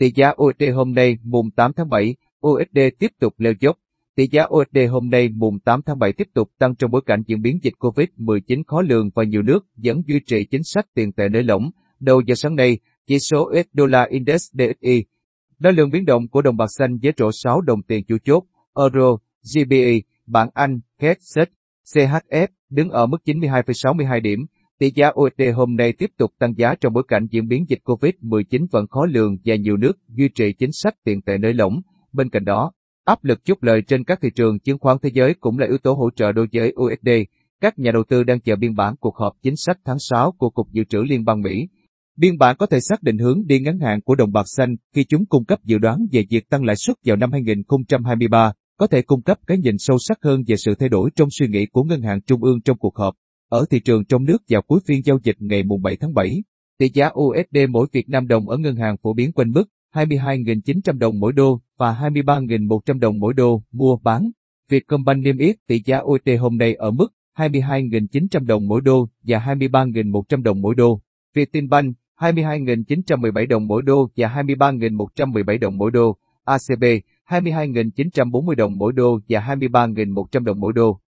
Tỷ giá USD hôm nay mùng 8 tháng 7, USD tiếp tục leo dốc. Tỷ giá USD hôm nay mùng 8 tháng 7 tiếp tục tăng trong bối cảnh diễn biến dịch COVID-19 khó lường và nhiều nước vẫn duy trì chính sách tiền tệ nới lỏng. Đầu giờ sáng nay, chỉ số US Dollar Index DXY đo lường biến động của đồng bạc xanh với rổ 6 đồng tiền chủ chốt, Euro, GBP, bảng Anh, KED, CHF đứng ở mức 92,62 điểm. Tỷ giá USD hôm nay tiếp tục tăng giá trong bối cảnh diễn biến dịch COVID-19 vẫn khó lường và nhiều nước duy trì chính sách tiền tệ nới lỏng. Bên cạnh đó, áp lực chốt lời trên các thị trường chứng khoán thế giới cũng là yếu tố hỗ trợ đối với USD. Các nhà đầu tư đang chờ biên bản cuộc họp chính sách tháng 6 của Cục Dự trữ Liên bang Mỹ. Biên bản có thể xác định hướng đi ngắn hạn của đồng bạc xanh khi chúng cung cấp dự đoán về việc tăng lãi suất vào năm 2023, có thể cung cấp cái nhìn sâu sắc hơn về sự thay đổi trong suy nghĩ của Ngân hàng Trung ương trong cuộc họp. Ở thị trường trong nước vào cuối phiên giao dịch ngày mùng 7 tháng 7, tỷ giá USD mỗi Việt Nam đồng ở ngân hàng phổ biến quanh mức 22.900 đồng mỗi đô và 23.100 đồng mỗi đô mua bán. Vietcombank niêm yết tỷ giá USD hôm nay ở mức 22.900 đồng mỗi đô và 23.100 đồng mỗi đô. Vietinbank 22.917 đồng mỗi đô và 23.117 đồng mỗi đô. ACB 22.940 đồng mỗi đô và 23.100 đồng mỗi đô.